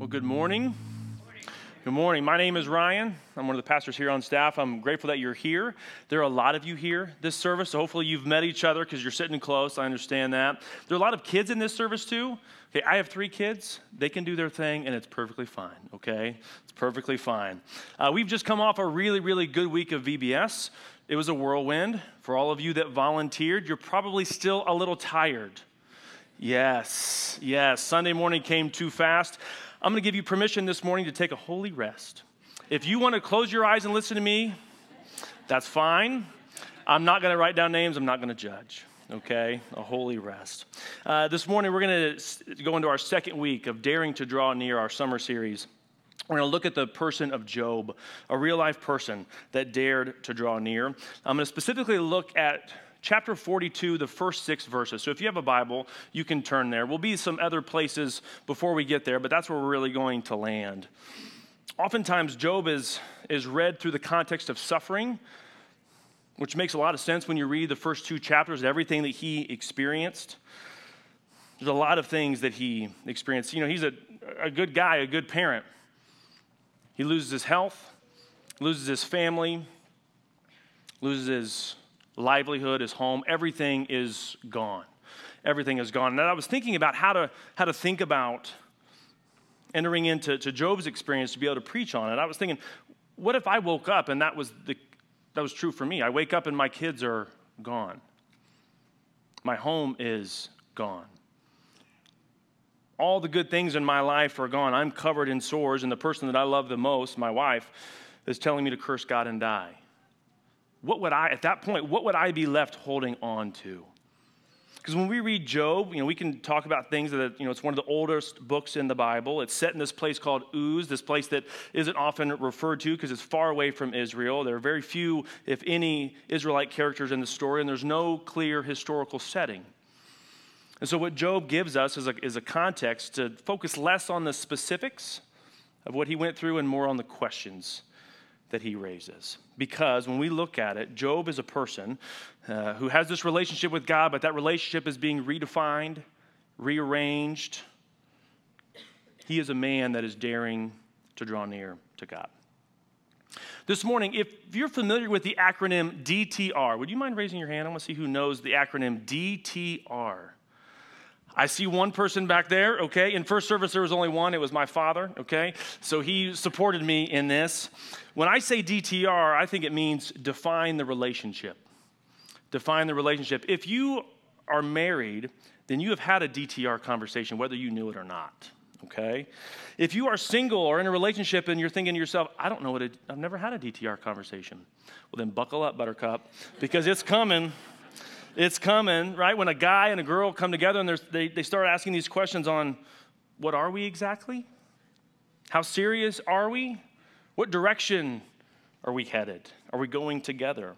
Well, good morning. Good morning. My name is Ryan. I'm one of the pastors here on staff. I'm grateful that you're here. There are a lot of you here this service, so hopefully you've met each other because you're sitting close. I understand that. There are a lot of kids in this service too. Okay, I have three kids. They can do their thing, and it's perfectly fine. Okay, it's perfectly fine. Uh, we've just come off a really, really good week of VBS. It was a whirlwind. For all of you that volunteered, you're probably still a little tired. Yes, yes. Sunday morning came too fast. I'm going to give you permission this morning to take a holy rest. If you want to close your eyes and listen to me, that's fine. I'm not going to write down names, I'm not going to judge. Okay, a holy rest. Uh, this morning, we're going to go into our second week of Daring to Draw Near, our summer series. We're going to look at the person of Job, a real life person that dared to draw near. I'm going to specifically look at chapter 42, the first six verses. So if you have a Bible, you can turn there. We'll be some other places before we get there, but that's where we're really going to land. Oftentimes, Job is, is read through the context of suffering, which makes a lot of sense when you read the first two chapters, everything that he experienced. There's a lot of things that he experienced. You know, he's a, a good guy, a good parent. He loses his health, loses his family, loses his livelihood, his home, everything is gone. Everything is gone. And I was thinking about how to, how to think about entering into to Job's experience to be able to preach on it. I was thinking, what if I woke up and that was, the, that was true for me? I wake up and my kids are gone. My home is gone. All the good things in my life are gone. I'm covered in sores, and the person that I love the most, my wife, is telling me to curse God and die what would I, at that point, what would I be left holding on to? Because when we read Job, you know, we can talk about things that, you know, it's one of the oldest books in the Bible. It's set in this place called Uz, this place that isn't often referred to because it's far away from Israel. There are very few, if any, Israelite characters in the story, and there's no clear historical setting. And so, what Job gives us is a, is a context to focus less on the specifics of what he went through and more on the questions that he raises. Because when we look at it, Job is a person uh, who has this relationship with God, but that relationship is being redefined, rearranged. He is a man that is daring to draw near to God. This morning, if you're familiar with the acronym DTR, would you mind raising your hand? I want to see who knows the acronym DTR. I see one person back there, okay? In first service, there was only one. It was my father, okay? So he supported me in this. When I say DTR, I think it means define the relationship. Define the relationship. If you are married, then you have had a DTR conversation, whether you knew it or not, okay? If you are single or in a relationship and you're thinking to yourself, I don't know what I've never had a DTR conversation. Well, then buckle up, Buttercup, because it's coming it's coming, right? When a guy and a girl come together and they, they start asking these questions on what are we exactly? How serious are we? What direction are we headed? Are we going together?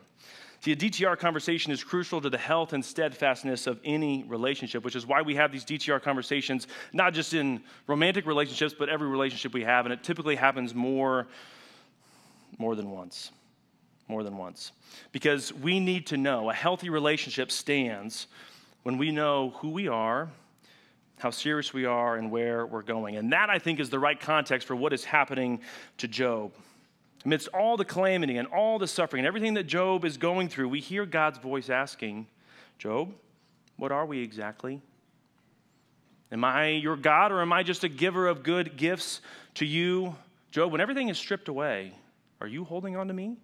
See, a DTR conversation is crucial to the health and steadfastness of any relationship, which is why we have these DTR conversations, not just in romantic relationships, but every relationship we have. And it typically happens more, more than once more than once. Because we need to know a healthy relationship stands when we know who we are, how serious we are, and where we're going. And that, I think, is the right context for what is happening to Job. Amidst all the calamity and all the suffering and everything that Job is going through, we hear God's voice asking, Job, what are we exactly? Am I your God or am I just a giver of good gifts to you? Job, when everything is stripped away, are you holding on to me?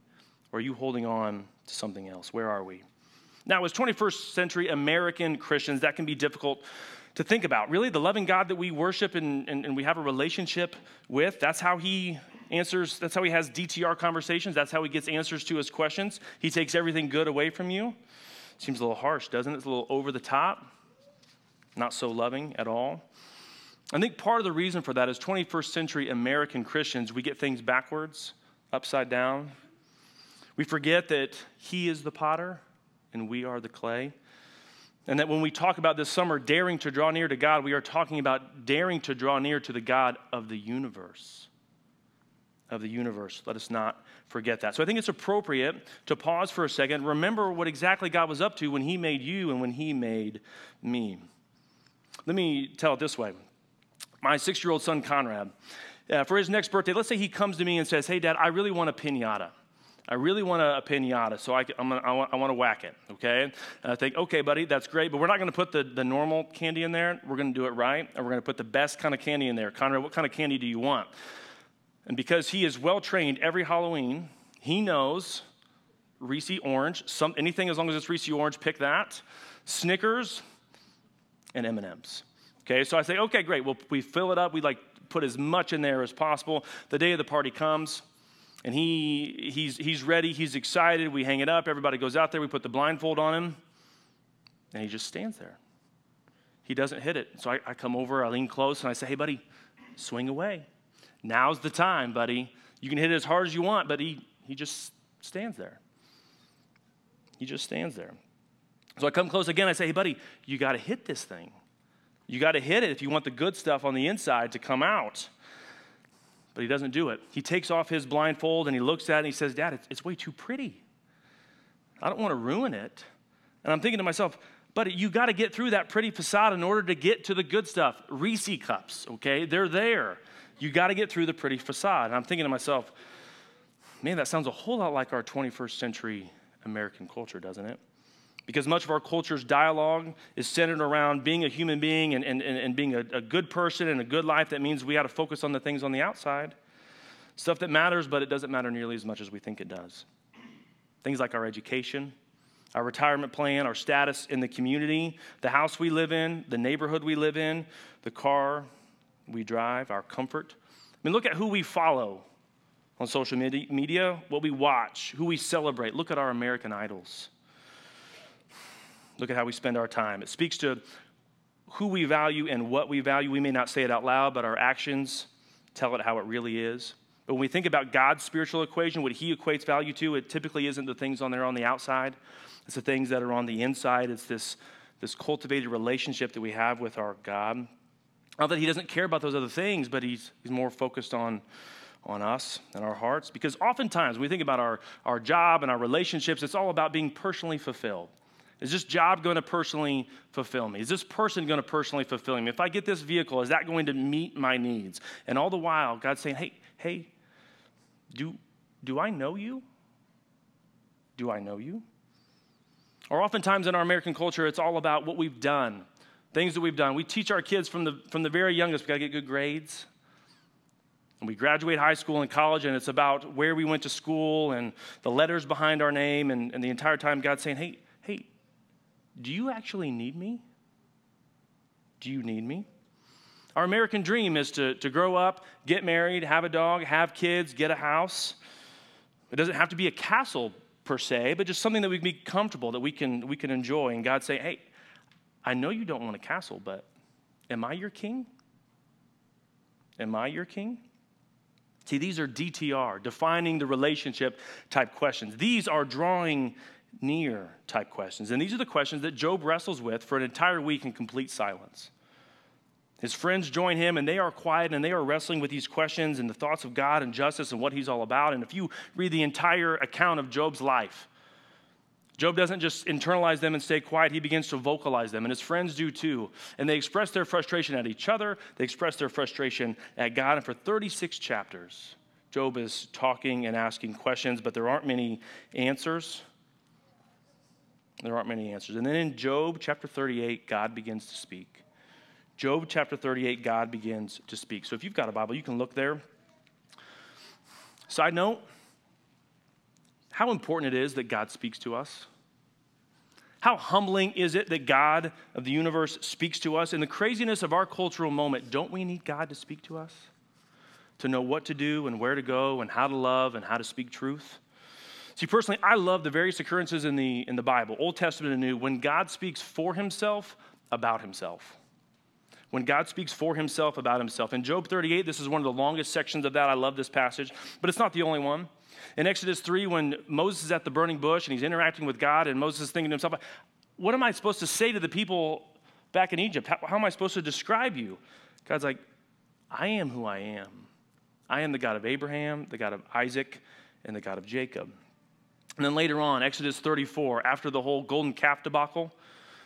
Or are you holding on to something else? Where are we? Now, as 21st century American Christians, that can be difficult to think about. Really, the loving God that we worship and, and, and, we have a relationship with, that's how He answers, that's how He has DTR conversations, that's how He gets answers to His questions. He takes everything good away from you. Seems a little harsh, doesn't it? It's a little over the top, not so loving at all. I think part of the reason for that is 21st century American Christians, we get things backwards, upside down. We forget that He is the potter and we are the clay. And that when we talk about this summer daring to draw near to God, we are talking about daring to draw near to the God of the universe. Of the universe. Let us not forget that. So I think it's appropriate to pause for a second, remember what exactly God was up to when He made you and when He made me. Let me tell it this way my six year old son, Conrad, uh, for his next birthday, let's say he comes to me and says, Hey, Dad, I really want a pinata. I really want a, a pinata, so I, I'm gonna, I, want, I want to whack it, okay? And I think, okay, buddy, that's great, but we're not going to put the, the normal candy in there. We're going to do it right, and we're going to put the best kind of candy in there. Conrad, what kind of candy do you want? And because he is well trained every Halloween, he knows Reese Orange, some, anything as long as it's Reese Orange, pick that. Snickers and M&Ms. Okay, so I say, okay, great. Well, we fill it up. We like put as much in there as possible. The day of the party comes, and he he's he's ready. He's excited. We hang it up. Everybody goes out there. We put the blindfold on him, and he just stands there. He doesn't hit it. So I, I come over. I lean close, and I say, hey, buddy, swing away. Now's the time, buddy. You can hit it as hard as you want, but he he just stands there. He just stands there. So I come close again. I say, hey, buddy, you got to hit this thing. You got to hit it if you want the good stuff on the inside to come out. But he doesn't do it. He takes off his blindfold and he looks at it and he says, Dad, it's, it's way too pretty. I don't want to ruin it. And I'm thinking to myself, but you got to get through that pretty facade in order to get to the good stuff. Reese cups, okay? They're there. You got to get through the pretty facade. And I'm thinking to myself, man, that sounds a whole lot like our 21st century American culture, doesn't it? Because much of our culture's dialogue is centered around being a human being and, and, and being a, a good person and a good life. That means we got to focus on the things on the outside. Stuff that matters, but it doesn't matter nearly as much as we think it does. Things like our education, our retirement plan, our status in the community, the house we live in, the neighborhood we live in, the car we drive, our comfort. I mean, look at who we follow on social media, what we watch, who we celebrate. Look at our American idols. Look at how we spend our time. It speaks to who we value and what we value. We may not say it out loud, but our actions tell it how it really is. But when we think about God's spiritual equation, what He equates value to, it typically isn't the things on there on the outside. It's the things that are on the inside. It's this, this cultivated relationship that we have with our God. Not that He doesn't care about those other things, but He's, he's more focused on on us and our hearts because oftentimes when we think about our, our job and our relationships, it's all about being personally fulfilled. Is this job going to personally fulfill me? Is this person going to personally fulfill me? If I get this vehicle, is that going to meet my needs? And all the while, God's saying, hey, hey, do, do I know you? Do I know you? Or oftentimes in our American culture, it's all about what we've done, things that we've done. We teach our kids from the, from the very youngest, we got to get good grades. And we graduate high school and college, and it's about where we went to school and the letters behind our name. And, and the entire time, God's saying, hey, do you actually need me? Do you need me? Our American dream is to, to grow up, get married, have a dog, have kids, get a house. It doesn't have to be a castle per se, but just something that we can be comfortable, that we can, we can enjoy. And God say, hey, I know you don't want a castle, but am I your king? Am I your king? See, these are DTR, defining the relationship type questions. These are drawing near type questions. And these are the questions that Job wrestles with for an entire week in complete silence. His friends join him and they are quiet and they are wrestling with these questions and the thoughts of God and justice and what he's all about. And if you read the entire account of Job's life, Job doesn't just internalize them and stay quiet, he begins to vocalize them, and his friends do too. And they express their frustration at each other, they express their frustration at God. And for 36 chapters, Job is talking and asking questions, but there aren't many answers. There aren't many answers. And then in Job chapter 38, God begins to speak. Job chapter 38, God begins to speak. So if you've got a Bible, you can look there. Side note, how important it is that God speaks to us. How humbling is it that God of the universe speaks to us? In the craziness of our cultural moment, don't we need God to speak to us? To know what to do and where to go and how to love and how to speak truth? See, personally, I love the various occurrences in the, in the Bible, Old Testament and New, when God speaks for himself about himself. When God speaks for himself about himself. In Job 38, this is one of the longest sections of that. I love this passage, but it's not the only one. In Exodus 3, when Moses is at the burning bush and he's interacting with God, and Moses is thinking to himself, What am I supposed to say to the people back in Egypt? How, how am I supposed to describe you? God's like, I am who I am. I am the God of Abraham, the God of Isaac, and the God of Jacob. And then later on, Exodus 34, after the whole golden calf debacle,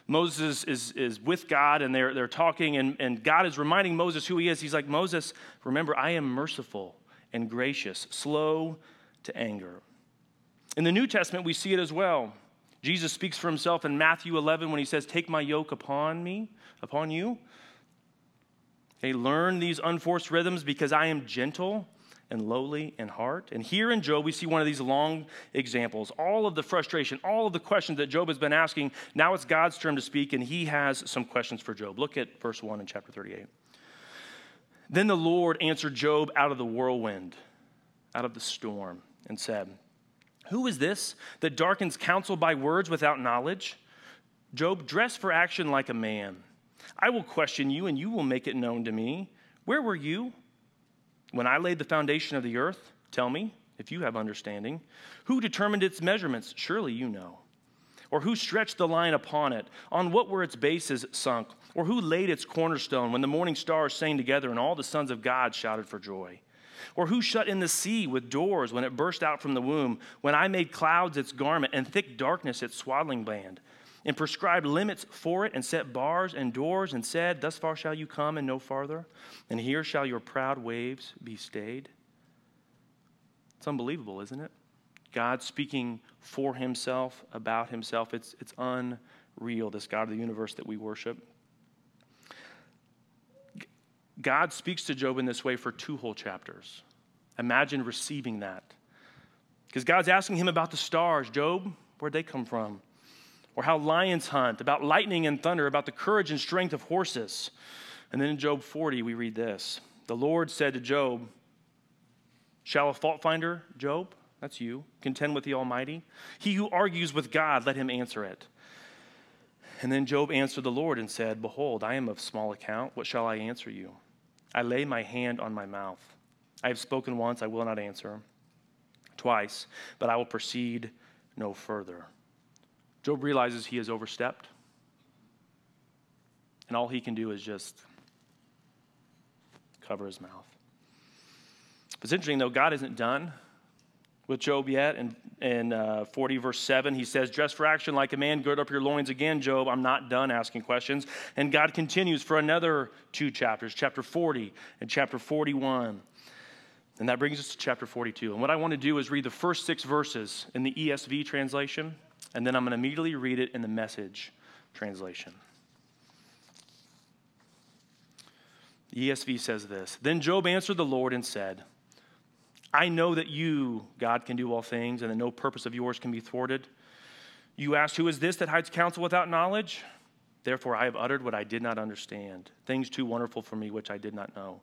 Moses is, is with God and they're, they're talking, and, and God is reminding Moses who he is. He's like, Moses, remember, I am merciful and gracious, slow to anger. In the New Testament, we see it as well. Jesus speaks for himself in Matthew 11 when he says, Take my yoke upon me, upon you. Okay, learn these unforced rhythms because I am gentle and lowly in heart. And here in Job, we see one of these long examples. All of the frustration, all of the questions that Job has been asking, now it's God's turn to speak, and he has some questions for Job. Look at verse 1 in chapter 38. Then the Lord answered Job out of the whirlwind, out of the storm, and said, Who is this that darkens counsel by words without knowledge? Job, dress for action like a man. I will question you, and you will make it known to me. Where were you? When I laid the foundation of the earth, tell me, if you have understanding, who determined its measurements? Surely you know. Or who stretched the line upon it? On what were its bases sunk? Or who laid its cornerstone when the morning stars sang together and all the sons of God shouted for joy? Or who shut in the sea with doors when it burst out from the womb, when I made clouds its garment and thick darkness its swaddling band? And prescribed limits for it, and set bars and doors, and said, Thus far shall you come and no farther, and here shall your proud waves be stayed. It's unbelievable, isn't it? God speaking for himself, about himself. It's, it's unreal, this God of the universe that we worship. God speaks to Job in this way for two whole chapters. Imagine receiving that. Because God's asking him about the stars. Job, where'd they come from? Or how lions hunt, about lightning and thunder, about the courage and strength of horses. And then in Job 40, we read this The Lord said to Job, Shall a fault finder, Job, that's you, contend with the Almighty? He who argues with God, let him answer it. And then Job answered the Lord and said, Behold, I am of small account. What shall I answer you? I lay my hand on my mouth. I have spoken once, I will not answer. Twice, but I will proceed no further. Job realizes he has overstepped, and all he can do is just cover his mouth. It's interesting, though, God isn't done with Job yet. In, in uh, 40, verse 7, he says, Dress for action like a man, gird up your loins again, Job. I'm not done asking questions. And God continues for another two chapters, chapter 40 and chapter 41. And that brings us to chapter 42. And what I want to do is read the first six verses in the ESV translation and then I'm going to immediately read it in the message translation. ESV says this Then Job answered the Lord and said, I know that you, God, can do all things, and that no purpose of yours can be thwarted. You asked, Who is this that hides counsel without knowledge? Therefore, I have uttered what I did not understand, things too wonderful for me which I did not know.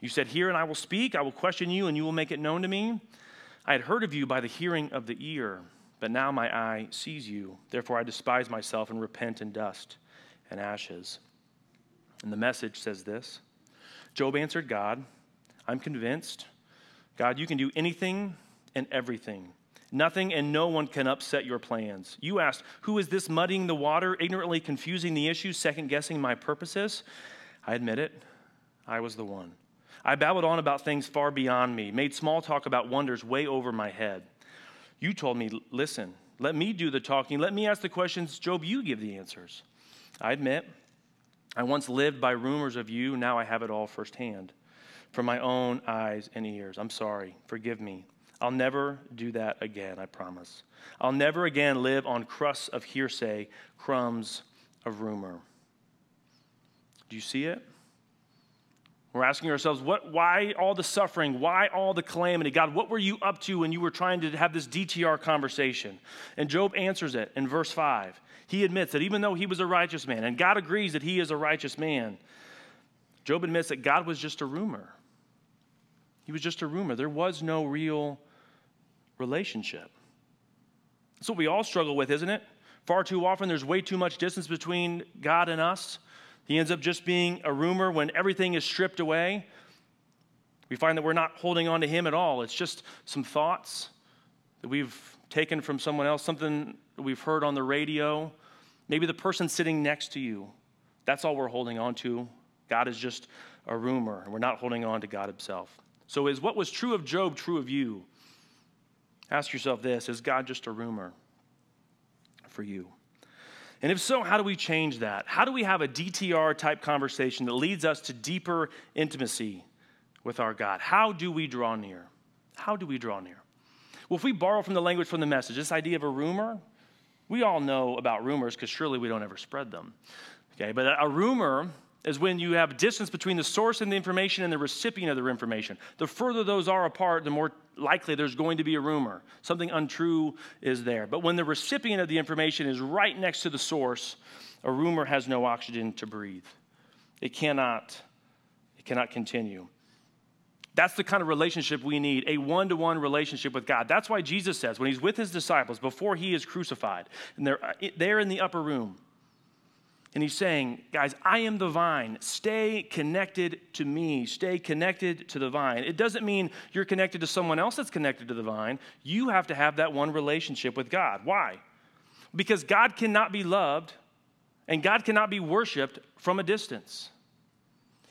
You said, Hear, and I will speak. I will question you, and you will make it known to me. I had heard of you by the hearing of the ear but now my eye sees you. Therefore, I despise myself and repent in dust and ashes. And the message says this Job answered God, I'm convinced, God, you can do anything and everything. Nothing and no one can upset your plans. You asked, Who is this muddying the water, ignorantly confusing the issue, second guessing my purposes? I admit it, I was the one. I babbled on about things far beyond me, made small talk about wonders way over my head. You told me, listen, let me do the talking. Let me ask the questions. Job, you give the answers. I admit, I once lived by rumors of you. Now I have it all firsthand from my own eyes and ears. I'm sorry. Forgive me. I'll never do that again, I promise. I'll never again live on crusts of hearsay, crumbs of rumor. Do you see it? We're asking ourselves, what, why all the suffering? Why all the calamity? God, what were you up to when you were trying to have this DTR conversation? And Job answers it in verse 5. He admits that even though he was a righteous man, and God agrees that he is a righteous man, Job admits that God was just a rumor. He was just a rumor. There was no real relationship. That's what we all struggle with, isn't it? Far too often, there's way too much distance between God and us. He ends up just being a rumor when everything is stripped away. We find that we're not holding on to him at all. It's just some thoughts that we've taken from someone else, something we've heard on the radio, maybe the person sitting next to you. That's all we're holding on to. God is just a rumor, and we're not holding on to God himself. So, is what was true of Job true of you? Ask yourself this Is God just a rumor for you? And if so, how do we change that? How do we have a DTR type conversation that leads us to deeper intimacy with our God? How do we draw near? How do we draw near? Well, if we borrow from the language from the message, this idea of a rumor, we all know about rumors because surely we don't ever spread them. Okay, but a rumor is when you have distance between the source of the information and the recipient of the information. The further those are apart, the more likely there's going to be a rumor. Something untrue is there. But when the recipient of the information is right next to the source, a rumor has no oxygen to breathe. It cannot, it cannot continue. That's the kind of relationship we need a one to one relationship with God. That's why Jesus says, when he's with his disciples before he is crucified, and they're, uh, they're in the upper room, and he's saying, guys, I am the vine. Stay connected to me. Stay connected to the vine. It doesn't mean you're connected to someone else that's connected to the vine. You have to have that one relationship with God. Why? Because God cannot be loved and God cannot be worshiped from a distance.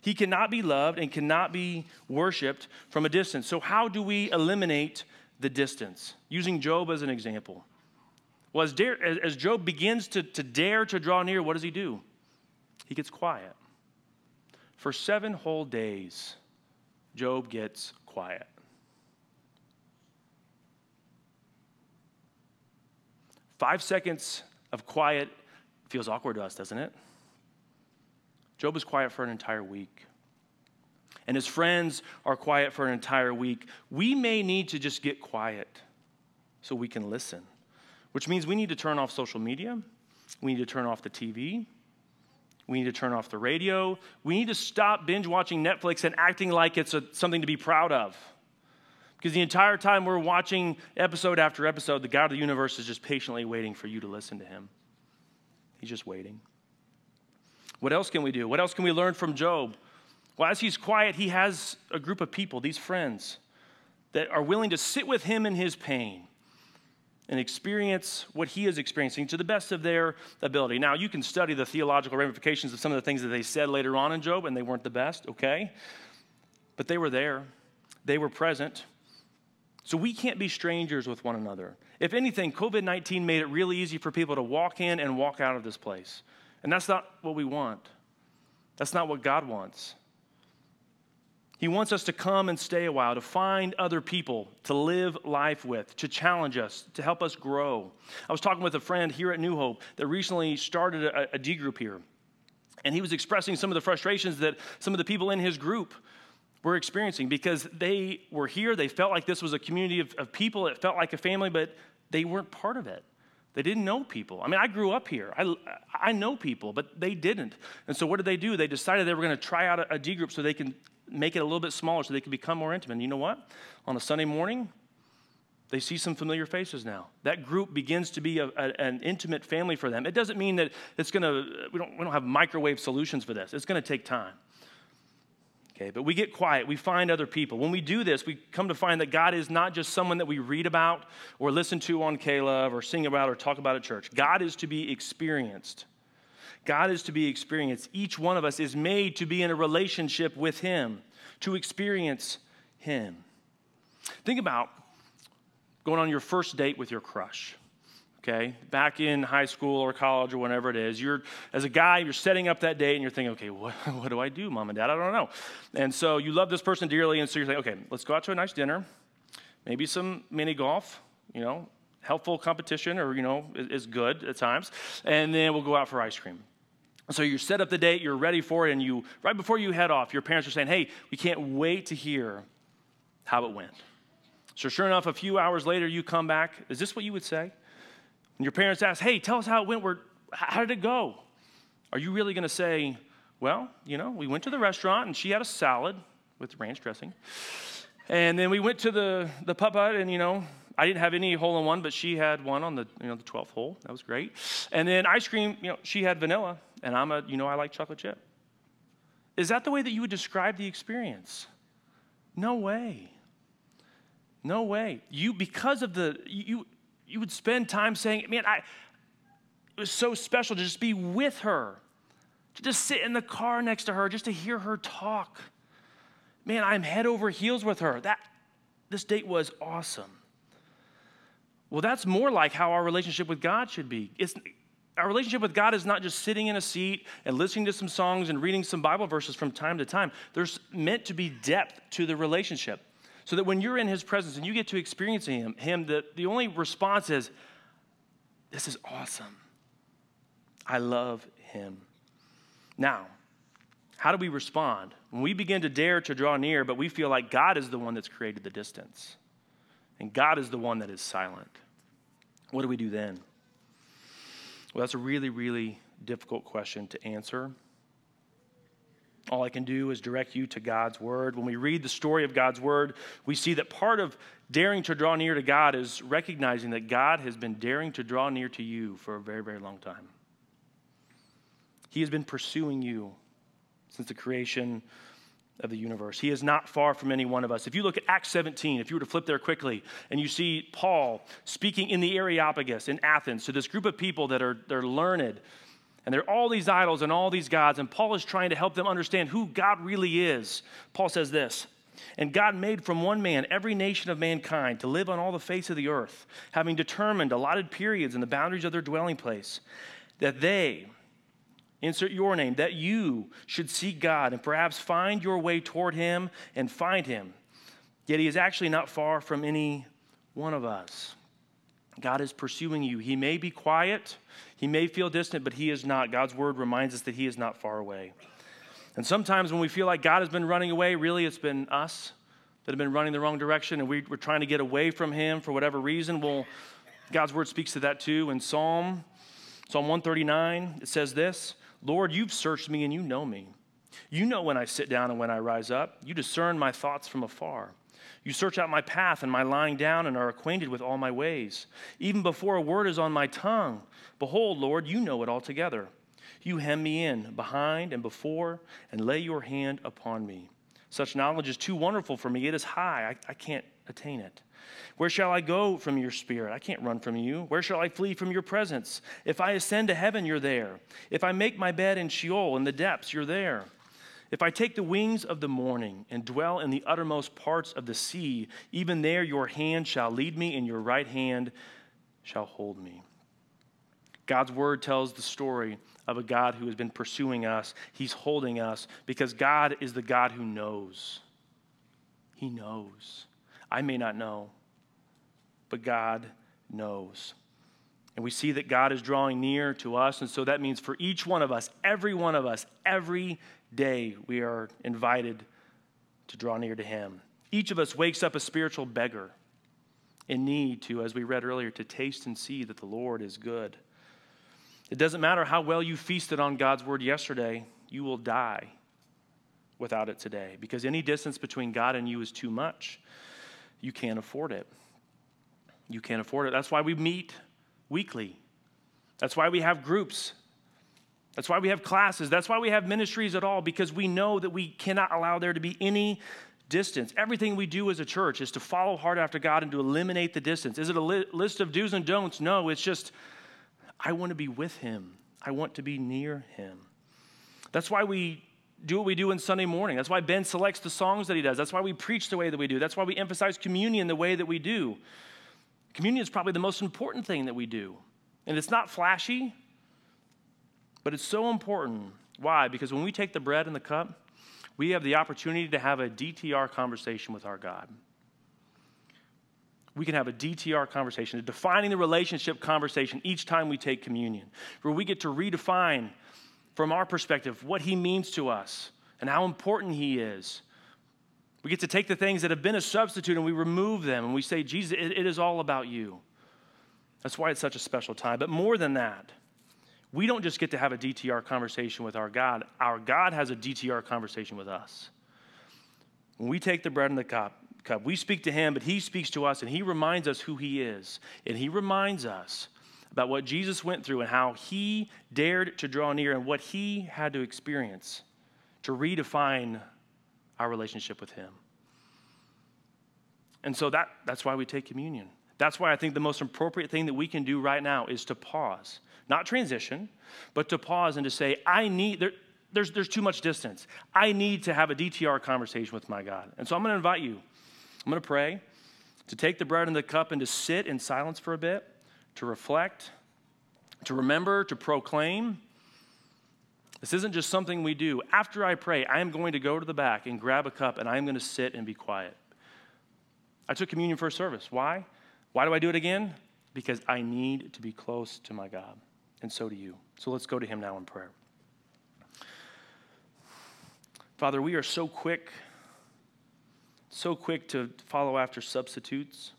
He cannot be loved and cannot be worshiped from a distance. So, how do we eliminate the distance? Using Job as an example. Well, as, dare, as Job begins to, to dare to draw near, what does he do? He gets quiet. For seven whole days, Job gets quiet. Five seconds of quiet feels awkward to us, doesn't it? Job is quiet for an entire week. And his friends are quiet for an entire week. We may need to just get quiet so we can listen which means we need to turn off social media, we need to turn off the TV, we need to turn off the radio, we need to stop binge watching Netflix and acting like it's a, something to be proud of. Because the entire time we're watching episode after episode, the God of the universe is just patiently waiting for you to listen to him. He's just waiting. What else can we do? What else can we learn from Job? Well, as he's quiet, he has a group of people, these friends, that are willing to sit with him in his pain and experience what he is experiencing to the best of their ability. Now, you can study the theological ramifications of some of the things that they said later on in Job, and they weren't the best, okay? But they were there, they were present. So we can't be strangers with one another. If anything, COVID 19 made it really easy for people to walk in and walk out of this place. And that's not what we want. That's not what God wants. He wants us to come and stay a while, to find other people to live life with, to challenge us, to help us grow. I was talking with a friend here at New Hope that recently started a, a D group here. And he was expressing some of the frustrations that some of the people in his group were experiencing because they were here. They felt like this was a community of, of people. It felt like a family, but they weren't part of it. They didn't know people. I mean, I grew up here. I, I know people, but they didn't. And so, what did they do? They decided they were going to try out a, a D group so they can make it a little bit smaller so they can become more intimate. And you know what? On a Sunday morning, they see some familiar faces now. That group begins to be a, a, an intimate family for them. It doesn't mean that it's going to, we don't, we don't have microwave solutions for this. It's going to take time. Okay, but we get quiet. We find other people. When we do this, we come to find that God is not just someone that we read about or listen to on K-Love or sing about or talk about at church. God is to be experienced. God is to be experienced. Each one of us is made to be in a relationship with Him, to experience Him. Think about going on your first date with your crush. Okay, back in high school or college or whatever it is, you're as a guy, you're setting up that date and you're thinking, okay, what, what do I do, mom and dad? I don't know. And so you love this person dearly, and so you're saying, okay, let's go out to a nice dinner, maybe some mini golf, you know, helpful competition or you know is good at times, and then we'll go out for ice cream. So you set up the date, you're ready for it, and you right before you head off, your parents are saying, "Hey, we can't wait to hear how it went." So sure enough, a few hours later, you come back. Is this what you would say? And your parents ask, "Hey, tell us how it went. Where, how did it go?" Are you really going to say, "Well, you know, we went to the restaurant and she had a salad with ranch dressing, and then we went to the the putt and you know I didn't have any hole in one, but she had one on the you know the 12th hole. That was great. And then ice cream, you know, she had vanilla, and I'm a you know I like chocolate chip. Is that the way that you would describe the experience? No way. No way. You because of the you you would spend time saying, man, I it was so special to just be with her, to just sit in the car next to her, just to hear her talk. Man, I'm head over heels with her. That this date was awesome. Well, that's more like how our relationship with God should be. It's, our relationship with God is not just sitting in a seat and listening to some songs and reading some Bible verses from time to time. There's meant to be depth to the relationship. So that when you're in his presence and you get to experience him, him the, the only response is, This is awesome. I love him. Now, how do we respond? When we begin to dare to draw near, but we feel like God is the one that's created the distance, and God is the one that is silent. What do we do then? Well, that's a really, really difficult question to answer. All I can do is direct you to God's word. When we read the story of God's word, we see that part of daring to draw near to God is recognizing that God has been daring to draw near to you for a very, very long time. He has been pursuing you since the creation of the universe. He is not far from any one of us. If you look at Acts 17, if you were to flip there quickly, and you see Paul speaking in the Areopagus in Athens to this group of people that are they're learned, and there are all these idols and all these gods, and Paul is trying to help them understand who God really is. Paul says this. And God made from one man every nation of mankind to live on all the face of the earth, having determined allotted periods and the boundaries of their dwelling place, that they, insert your name, that you should seek God and perhaps find your way toward Him and find Him. Yet He is actually not far from any one of us. God is pursuing you. He may be quiet, He may feel distant, but He is not. God's word reminds us that He is not far away. And sometimes when we feel like God has been running away, really it's been us that have been running the wrong direction and we, are trying to get away from Him for whatever reason. Well, God's word speaks to that too. In Psalm, Psalm 139, it says this Lord, you've searched me and you know me. You know when I sit down and when I rise up. You discern my thoughts from afar. You search out my path and my lying down and are acquainted with all my ways. Even before a word is on my tongue, behold, Lord, you know it altogether. You hem me in behind and before and lay your hand upon me. Such knowledge is too wonderful for me. It is high, I, I can't attain it. Where shall I go from your spirit? I can't run from you. Where shall I flee from your presence? If I ascend to heaven, you're there. If I make my bed in Sheol, in the depths, you're there. If I take the wings of the morning and dwell in the uttermost parts of the sea, even there your hand shall lead me, and your right hand shall hold me. God's word tells the story of a God who has been pursuing us. He's holding us because God is the God who knows. He knows. I may not know, but God knows. And we see that God is drawing near to us. And so that means for each one of us, every one of us, every day, we are invited to draw near to Him. Each of us wakes up a spiritual beggar in need to, as we read earlier, to taste and see that the Lord is good. It doesn't matter how well you feasted on God's word yesterday, you will die without it today because any distance between God and you is too much you can't afford it. You can't afford it. That's why we meet weekly. That's why we have groups. That's why we have classes. That's why we have ministries at all, because we know that we cannot allow there to be any distance. Everything we do as a church is to follow hard after God and to eliminate the distance. Is it a li- list of do's and don'ts? No, it's just, I want to be with Him, I want to be near Him. That's why we do what we do in Sunday morning. That's why Ben selects the songs that he does. That's why we preach the way that we do. That's why we emphasize communion the way that we do. Communion is probably the most important thing that we do. And it's not flashy, but it's so important. Why? Because when we take the bread and the cup, we have the opportunity to have a DTR conversation with our God. We can have a DTR conversation, a defining the relationship conversation each time we take communion, where we get to redefine from our perspective, what he means to us and how important he is. We get to take the things that have been a substitute and we remove them and we say, Jesus, it, it is all about you. That's why it's such a special time. But more than that, we don't just get to have a DTR conversation with our God, our God has a DTR conversation with us. When we take the bread and the cup, cup, we speak to him, but he speaks to us and he reminds us who he is. And he reminds us about what Jesus went through and how he dared to draw near and what he had to experience to redefine our relationship with him. And so that, that's why we take communion. That's why I think the most appropriate thing that we can do right now is to pause, not transition, but to pause and to say, I need, there, there's, there's too much distance. I need to have a DTR conversation with my God. And so I'm going to invite you, I'm going to pray, to take the bread and the cup and to sit in silence for a bit to reflect, to remember, to proclaim. This isn't just something we do. After I pray, I am going to go to the back and grab a cup and I am going to sit and be quiet. I took communion first service. Why? Why do I do it again? Because I need to be close to my God, and so do you. So let's go to Him now in prayer. Father, we are so quick, so quick to follow after substitutes.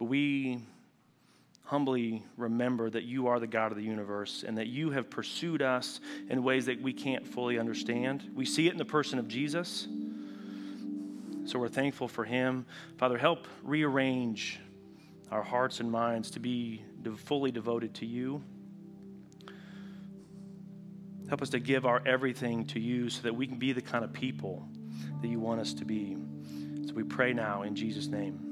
But we humbly remember that you are the God of the universe and that you have pursued us in ways that we can't fully understand. We see it in the person of Jesus. So we're thankful for him. Father, help rearrange our hearts and minds to be fully devoted to you. Help us to give our everything to you so that we can be the kind of people that you want us to be. So we pray now in Jesus' name.